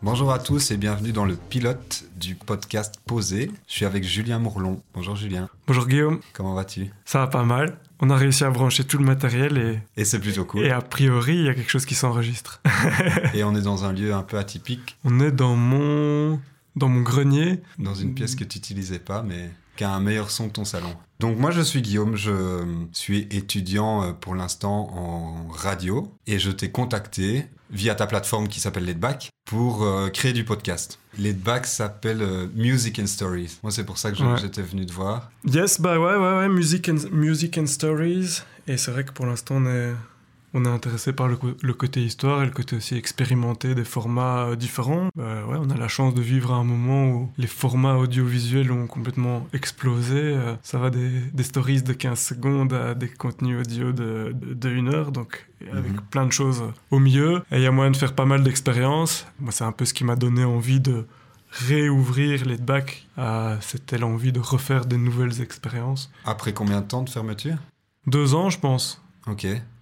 Bonjour à tous et bienvenue dans le pilote du podcast Posé. Je suis avec Julien Mourlon. Bonjour Julien. Bonjour Guillaume. Comment vas-tu? Ça va pas mal. On a réussi à brancher tout le matériel et, Et c'est plutôt cool. et a priori, il y a quelque chose qui s'enregistre. Et on est dans un lieu un peu atypique, On est dans mon, dans mon grenier. dans une pièce que tu n'utilisais pas, mais qui a un meilleur son que ton salon. Donc moi je suis Guillaume, je suis étudiant euh, pour l'instant en radio et je t'ai contacté via ta plateforme qui s'appelle Leadback pour euh, créer du podcast. Leadback s'appelle euh, Music and Stories. Moi c'est pour ça que je- Ouais. j'étais venu te voir. Yes, bah ouais, ouais, ouais, music and, music and stories. Et c'est vrai que pour l'instant, on est, on est intéressé par le, côté histoire et le côté aussi expérimenté des formats euh, différents. Bah ouais, on a la chance de vivre à un moment où les formats audiovisuels ont complètement explosé. Euh, ça va des, des stories de 15 secondes à des contenus audio de, de, de une heure, donc avec Mhm. plein de choses au milieu. Et il y a moyen de faire pas mal d'expériences. Moi, c'est un peu ce qui m'a donné envie de réouvrir les bacs. C'était l'envie de refaire des nouvelles expériences. Après combien de temps de fermeture? Deux ans, je pense.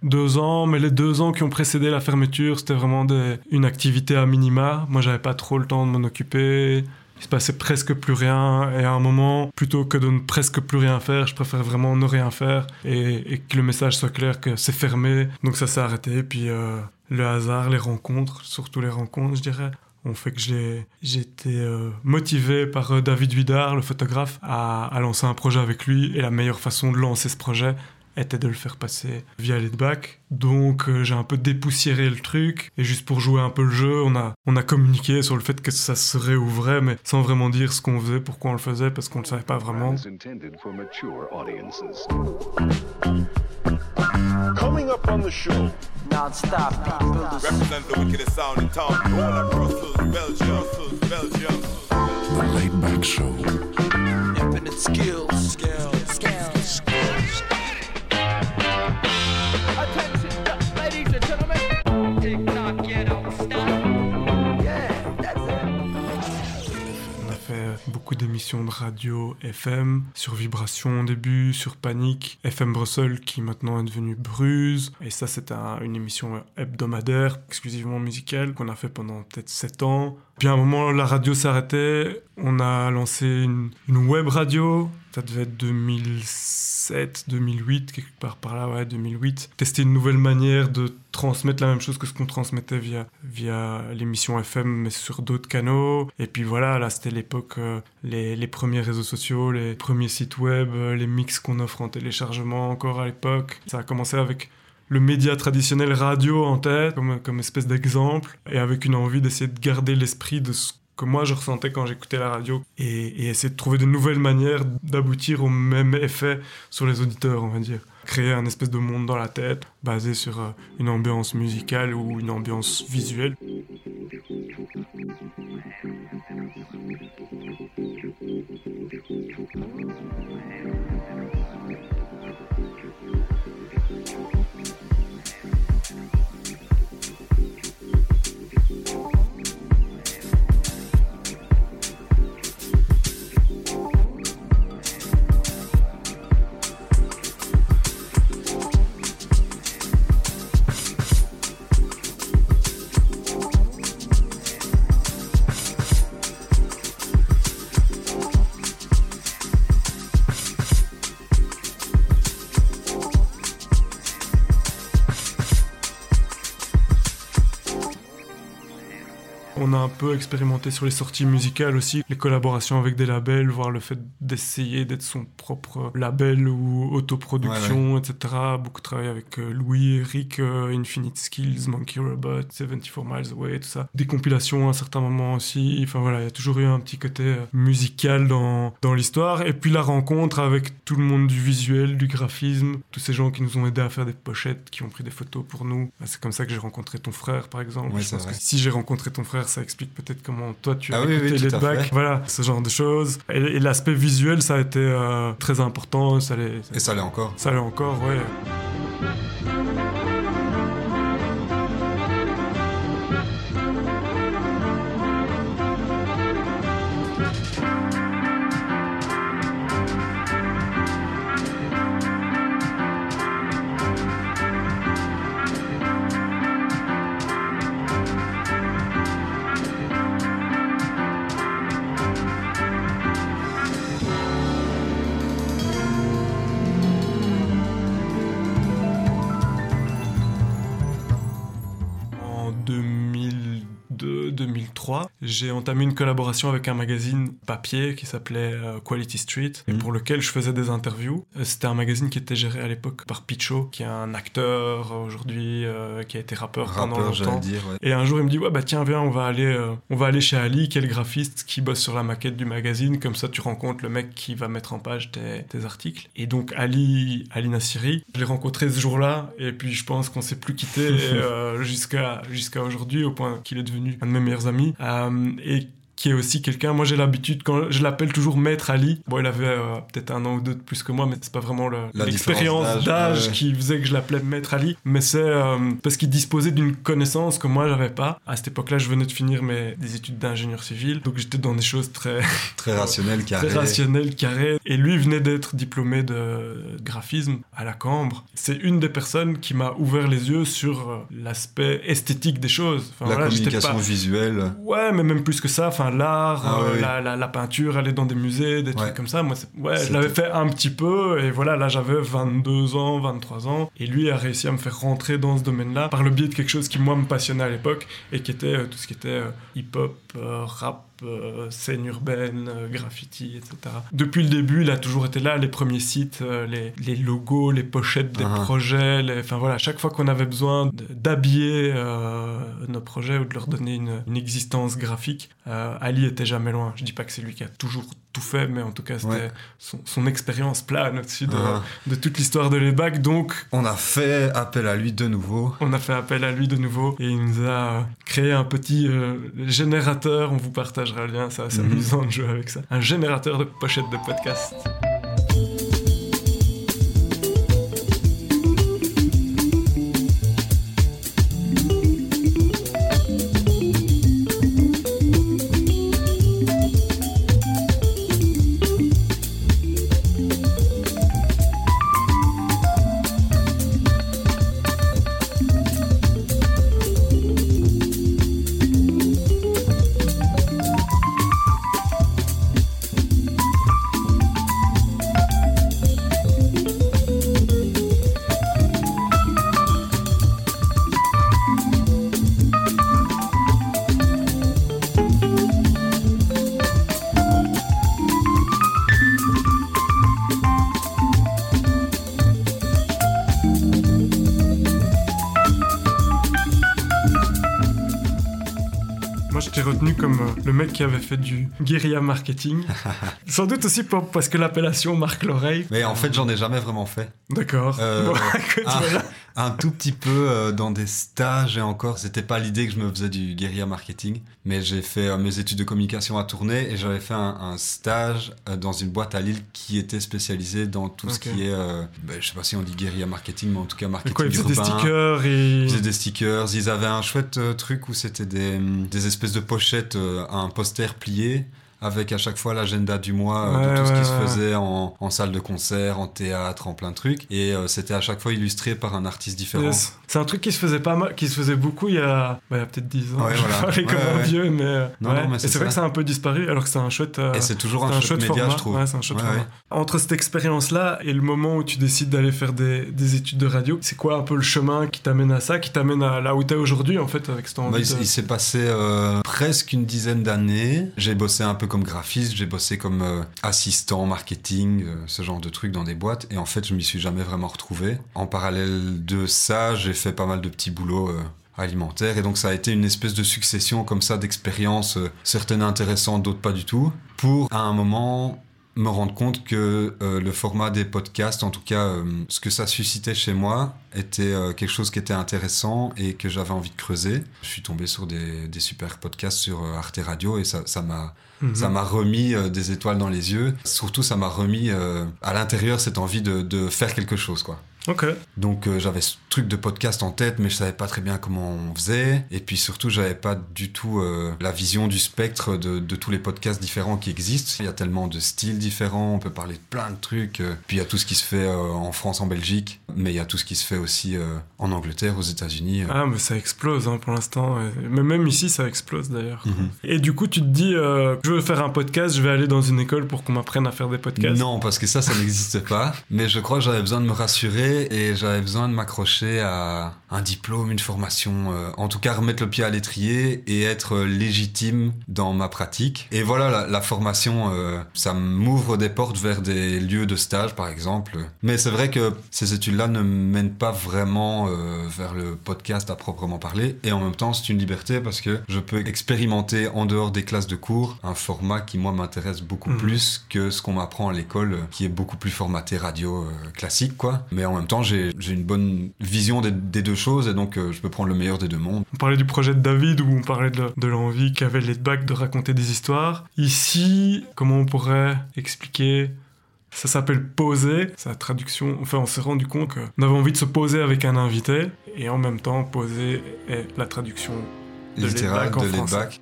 Deux ans, mais les deux ans qui ont précédé la fermeture, c'était vraiment une activité à minima. Moi, j'avais pas trop le temps de m'en occuper. Il se passait presque plus rien. Et à un moment, plutôt que de ne presque plus rien faire, je préfère vraiment ne rien faire et, et que le message soit clair que c'est fermé. Donc ça s'est arrêté. Puis euh, le hasard, les rencontres, surtout les rencontres, je dirais, ont fait que j'ai été euh, motivé par euh, David Vidard, le photographe, à lancer un projet avec lui. Et la meilleure façon de lancer ce projet, était de le faire passer via Leadback. Donc euh, j'ai un peu dépoussiéré le truc et juste pour jouer un peu le jeu, on a, on a communiqué sur le fait que ça se réouvrait mais sans vraiment dire ce qu'on faisait, pourquoi on le faisait parce qu'on ne le savait pas vraiment. Coming up on the show, Non-stop builders. Represent the wickedest sound in town. All Brussels, Belgium, Belgium. The Laid Back Show. Infinite. Skills. Beaucoup d'émissions de radio FM, sur Vibration au début, sur Panique, FM Bruxelles qui maintenant est devenu Bruise. Et ça un- une émission hebdomadaire, exclusivement musicale, qu'on a fait pendant peut-être 7 ans. Puis à un moment la radio s'arrêtait, on a lancé une, web radio, ça devait être 2007, 2008, quelque part par là, ouais, 2008. Tester une nouvelle manière de transmettre la même chose que ce qu'on transmettait via, l'émission FM, mais sur d'autres canaux. Et puis voilà, là, c'était l'époque, euh, les, les premiers réseaux sociaux, les premiers sites web, euh, les mix qu'on offre en téléchargement encore à l'époque. Ça a commencé avec le média traditionnel radio en tête, comme, comme espèce d'exemple, et avec une envie d'essayer de garder l'esprit de ce que moi je ressentais quand j'écoutais la radio, et, essayer de trouver de nouvelles manières d'aboutir au même effet sur les auditeurs, on va dire. Créer un espèce de monde dans la tête, basé sur euh, une ambiance musicale ou une ambiance visuelle. On a un peu expérimenté sur les sorties musicales aussi, les collaborations avec des labels, voire le fait d'essayer d'être son propre label ou autoproduction, etc. Beaucoup travaillé avec euh, Louis, Eric, euh, Infinite Skills, Monkey Robot, 74 Miles Away, tout ça. Des compilations à un certain moment aussi. Enfin voilà, il y a toujours eu un petit côté euh, musical dans, dans l'histoire. Et puis la rencontre avec tout le monde du visuel, du graphisme, tous ces gens qui nous ont aidés à faire des pochettes, qui ont pris des photos pour nous. Bah, C'est comme ça que j'ai rencontré ton frère, par exemple. Ouais, Je pense que si j'ai rencontré ton frère, ça explique peut-être comment toi tu as Ah écouté oui, tout les fait. Voilà, ce genre de choses. Et, et l'aspect visuel, ça a été euh, très important. Ça l'est, Et ça l'est encore. ça l'est encore, ouais. 2002-2003, j'ai entamé une collaboration avec un magazine papier qui s'appelait euh, Quality Street et Mhm. pour lequel je faisais des interviews. Euh, C'était un magazine qui était géré à l'époque par Picho, qui est un acteur euh, aujourd'hui, euh, qui a été rappeur, pendant Rappeur, longtemps. dire. ouais. Et un jour, il me dit ouais bah tiens viens, on va aller, euh, on va aller chez Ali, qui est le graphiste qui bosse sur la maquette du magazine. Comme ça, tu rencontres le mec qui va mettre en page tes, tes articles. Et donc Ali, Ali Nassiri, je l'ai rencontré ce jour-là. Et puis je pense qu'on s'est plus quitté euh, jusqu'à jusqu'à aujourd'hui, au point qu'il est devenu un de mes meilleurs amis. Euh, qui est aussi quelqu'un, moi j'ai l'habitude, quand je l'appelle toujours Maître Ali, bon il avait euh, peut-être un an ou deux de plus que moi, mais c'est pas vraiment l'expérience d'âge ouais. qui faisait que je l'appelais Maître Ali, mais c'est euh, parce qu'il disposait d'une connaissance que moi j'avais pas. À cette époque-là, je venais de finir mes, des études d'ingénieur civil, donc j'étais dans des choses très, Très rationnel, carré. très rationnelles, carrées. Et lui venait d'être diplômé de graphisme à la Cambre. C'est une des personnes qui m'a ouvert les yeux sur euh, l'aspect esthétique des choses. Enfin, La voilà, communication pas- visuelle. Ouais, mais même plus que ça, enfin l'art, Ah euh, la, la, la peinture, aller dans des musées, des Ouais. trucs comme ça. Moi, ouais, je l'avais fait un petit peu, et voilà, là j'avais 22 ans, 23 ans, et lui a réussi à me faire rentrer dans ce domaine-là par le biais de quelque chose qui moi me passionnait à l'époque, et qui était euh, tout ce qui était euh, hip-hop, rap, euh, scène urbaine, euh, graffiti, etc. Depuis le début, il a toujours été là, les premiers sites, euh, les, les logos, les pochettes des Ah. projets, enfin voilà, chaque fois qu'on avait besoin d'habiller euh, nos projets ou de leur donner une, une existence graphique, Ali était jamais loin. Je dis pas que c'est lui qui a toujours tout fait, mais en tout cas, c'était Ouais. son, son expérience plane au-dessus de, Ah. de toute l'histoire de l'EBAC, donc On a fait appel à lui de nouveau. on a fait appel à lui de nouveau et il nous a créé un petit générateur. On vous partagera le lien, c'est assez Mhm. amusant de jouer avec ça. Un générateur de pochettes de podcast. Qui avait fait du guérilla marketing. Sans doute aussi pour- parce que l'appellation marque l'oreille. Mais en fait, j'en ai jamais vraiment fait. D'accord. Euh, Bon. Un tout petit peu euh, dans des stages et encore, c'était pas l'idée que je me faisais du guérilla marketing, mais j'ai fait euh, mes études de communication à Tournai et j'avais fait un, un stage dans une boîte à Lille qui était spécialisée dans tout ce qui est, ben, je sais pas si on dit guérilla marketing, mais en tout cas marketing quoi, il faisait des stickers et. Ils faisaient des stickers, ils avaient un chouette truc où c'était des, des espèces de pochettes, un poster plié avec à chaque fois l'agenda du mois euh, Ouais, de tout ce ouais, qui se faisait en, en salle de concert, en théâtre, en plein de trucs. Et euh, c'était à chaque fois illustré par un artiste différent. Yes. C'est un truc qui se faisait pas mal, qui se faisait beaucoup il y a, bah, il y a peut-être 10 ans. Je comme un vieux, mais. euh, Non, non, mais c'est vrai ça. que c'est un peu disparu, alors que c'est un chouette. euh, Et c'est toujours un, un chouette chouette média, format. je trouve. Un chouette. Entre cette expérience-là et le moment où tu décides d'aller faire des, des études de radio, c'est quoi un peu le chemin qui t'amène à ça, qui t'amène à là où t'es aujourd'hui, en fait, avec cette envie Bah, il de- il s'est passé euh, presque une dizaine d'années. J'ai bossé un peu comme graphiste, j'ai bossé comme euh, assistant marketing, euh, ce genre de trucs dans des boîtes. Et en fait, je m'y suis jamais vraiment retrouvé. En parallèle de ça, j'ai fait pas mal de petits boulots. euh, alimentaires et donc ça a été une espèce de succession comme ça d'expériences certaines intéressantes d'autres pas du tout pour à un moment me rendre compte que euh, le format des podcasts, en tout cas euh, ce que ça suscitait chez moi, était euh, quelque chose qui était intéressant et que j'avais envie de creuser. Je suis tombé sur des, des super podcasts sur Arte Radio et ça ça m'a Mhm. ça m'a remis des étoiles dans les yeux. Surtout, ça m'a remis à l'intérieur cette envie de, de faire quelque chose, quoi. Donc euh, j'avais ce truc de podcast en tête, mais je savais pas très bien comment on faisait. Et puis surtout, j'avais pas du tout euh, la vision du spectre de, de tous les podcasts différents qui existent. Il y a tellement de styles différents, on peut parler de plein de trucs. euh. Puis il y a tout ce qui se fait euh, en France, en Belgique, mais il y a tout ce qui se fait aussi en Angleterre, aux États-Unis. Ah, mais ça explose hein, pour l'instant. Mais même ici, ça explose d'ailleurs. Mhm. Et du coup, tu te dis, je veux faire un podcast, je vais aller dans une école pour qu'on m'apprenne à faire des podcasts. Non, parce que ça, ça n'existe pas. Mais je crois que j'avais besoin de me rassurer et j'avais besoin de m'accrocher à un diplôme, une formation, euh, en tout cas remettre le pied à l'étrier et être légitime dans ma pratique. Et voilà, la, la formation, euh, ça m'ouvre des portes vers des lieux de stage, par exemple. Mais c'est vrai que ces études-là ne mènent pas vraiment euh, vers le podcast à proprement parler. Et en même temps, c'est une liberté parce que je peux expérimenter en dehors des classes de cours un format qui, moi, m'intéresse beaucoup Mhm. plus que ce qu'on m'apprend à l'école, qui est beaucoup plus formaté radio classique, quoi. Mais en même temps, j'ai une bonne vision des, des deux choses et donc euh, je peux prendre le meilleur des deux mondes. On parlait du projet de David où on parlait de, de l'envie qu'avait Laidback de raconter des histoires. Ici, comment on pourrait expliquer? Ça s'appelle poser, sa traduction. Enfin, on s'est rendu compte qu'on avait envie de se poser avec un invité, et en même temps, poser est la traduction de Littéral Laidback en de français. Laidback.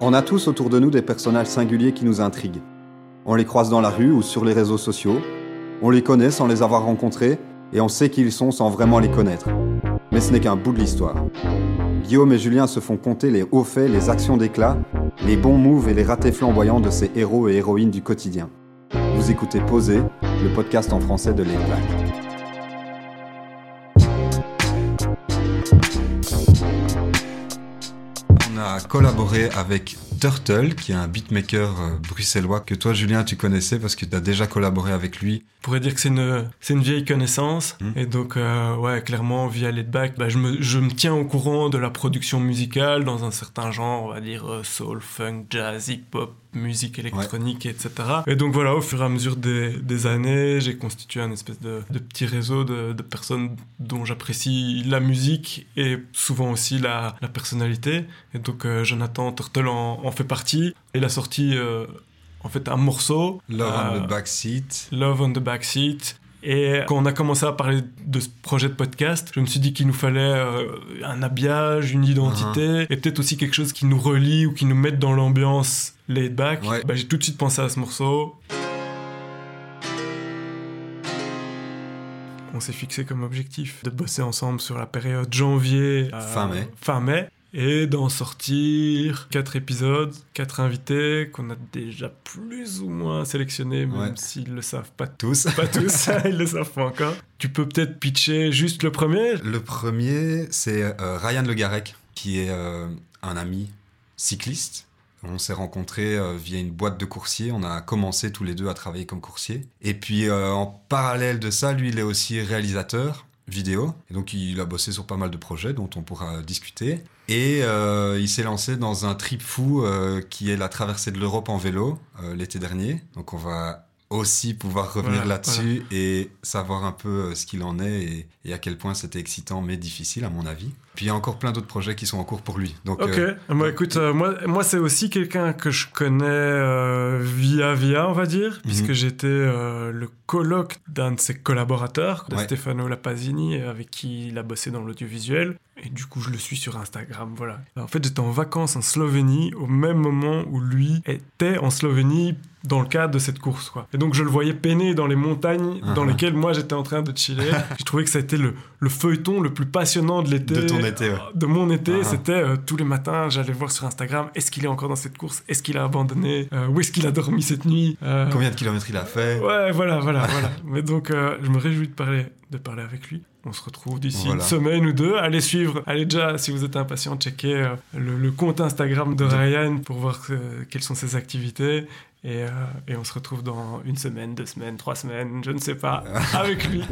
On a tous autour de nous des personnages singuliers qui nous intriguent. On les croise dans la rue ou sur les réseaux sociaux. On les connaît sans les avoir rencontrés et on sait qui ils sont sans vraiment les connaître. Mais ce n'est qu'un bout de l'histoire. Guillaume et Julien se font compter les hauts faits, les actions d'éclat, les bons moves et les ratés flamboyants de ces héros et héroïnes du quotidien. Vous écoutez Poser, le podcast en français de Laid a collaboré avec Turtle, qui est un beatmaker euh, bruxellois que toi, Julien, tu connaissais parce que tu as déjà collaboré avec lui. On pourrait dire que c'est une, c'est une vieille connaissance. Mm. Et donc, euh, ouais, clairement, via Laidback, bah, je, me, je me tiens au courant de la production musicale dans un certain genre, on va dire euh, soul, funk, jazz, hip-hop, musique électronique, etc. Et donc voilà, au fur et à mesure des, des années, j'ai constitué un espèce de, de petit réseau de, de personnes dont j'apprécie la musique et souvent aussi la, la personnalité. Et donc euh, Jonathan Turtle en, en fait partie. Il a sorti euh, en fait un morceau. Love on euh, the Backseat. Love on the Backseat. Et quand on a commencé à parler de ce projet de podcast, je me suis dit qu'il nous fallait euh, un habillage, une identité, et peut-être aussi quelque chose qui nous relie ou qui nous mette dans l'ambiance laid back. Ouais. Bah, j'ai tout de suite pensé à ce morceau. On s'est fixé comme objectif de bosser ensemble sur la période janvier à Fin mai. fin mai et d'en sortir quatre épisodes, quatre invités qu'on a déjà plus ou moins sélectionnés, même Ouais. s'ils le savent pas Tous. pas tous, ils le savent pas encore. Tu peux peut-être pitcher juste le premier? Le premier, c'est euh, Ryan Le Garec, qui est euh, un ami cycliste. On s'est rencontrés euh, via une boîte de coursiers. On a commencé tous les deux à travailler comme coursier. Et puis, en parallèle de ça, lui, il est aussi réalisateur vidéo. Et donc, il a bossé sur pas mal de projets dont on pourra discuter. Et euh, il s'est lancé dans un trip fou euh, qui est la traversée de l'Europe en vélo euh, l'été dernier. Donc, on va aussi pouvoir revenir Voilà, là-dessus et savoir un peu ce qu'il en est et, et à quel point c'était excitant mais difficile à mon avis. Puis il y a encore plein d'autres projets qui sont en cours pour lui. Donc Ok. euh, Bah, écoute, euh, moi, moi c'est aussi quelqu'un que je connais euh, via via, on va dire, puisque Mhm. j'étais euh, le coloc d'un de ses collaborateurs, de Ouais. Stefano Lapasini, avec qui il a bossé dans l'audiovisuel. Et du coup, je le suis sur Instagram, voilà. En fait, j'étais en vacances en Slovénie au même moment où lui était en Slovénie dans le cadre de cette course, quoi. Et donc, je le voyais peiner dans les montagnes dans Mhm. lesquelles moi j'étais en train de chiller. J'ai trouvé que ça a été le, le feuilleton le plus passionnant de l'été. De ton été, ouais. De mon été, Ah. c'était euh, tous les matins, j'allais voir sur Instagram, est-ce qu'il est encore dans cette course? Est-ce qu'il a abandonné? Euh, Où est-ce qu'il a dormi cette nuit? Euh, combien de kilomètres il a fait? Ouais, voilà, voilà, voilà. Mais donc, euh, je me réjouis de parler, de parler avec lui. On se retrouve d'ici Voilà. une semaine ou deux. Allez suivre, allez déjà, si vous êtes impatient, checker euh, le, le compte Instagram de Ryan pour voir euh, quelles sont ses activités. Et, et on se retrouve dans une semaine, deux semaines, trois semaines, je ne sais pas, avec lui.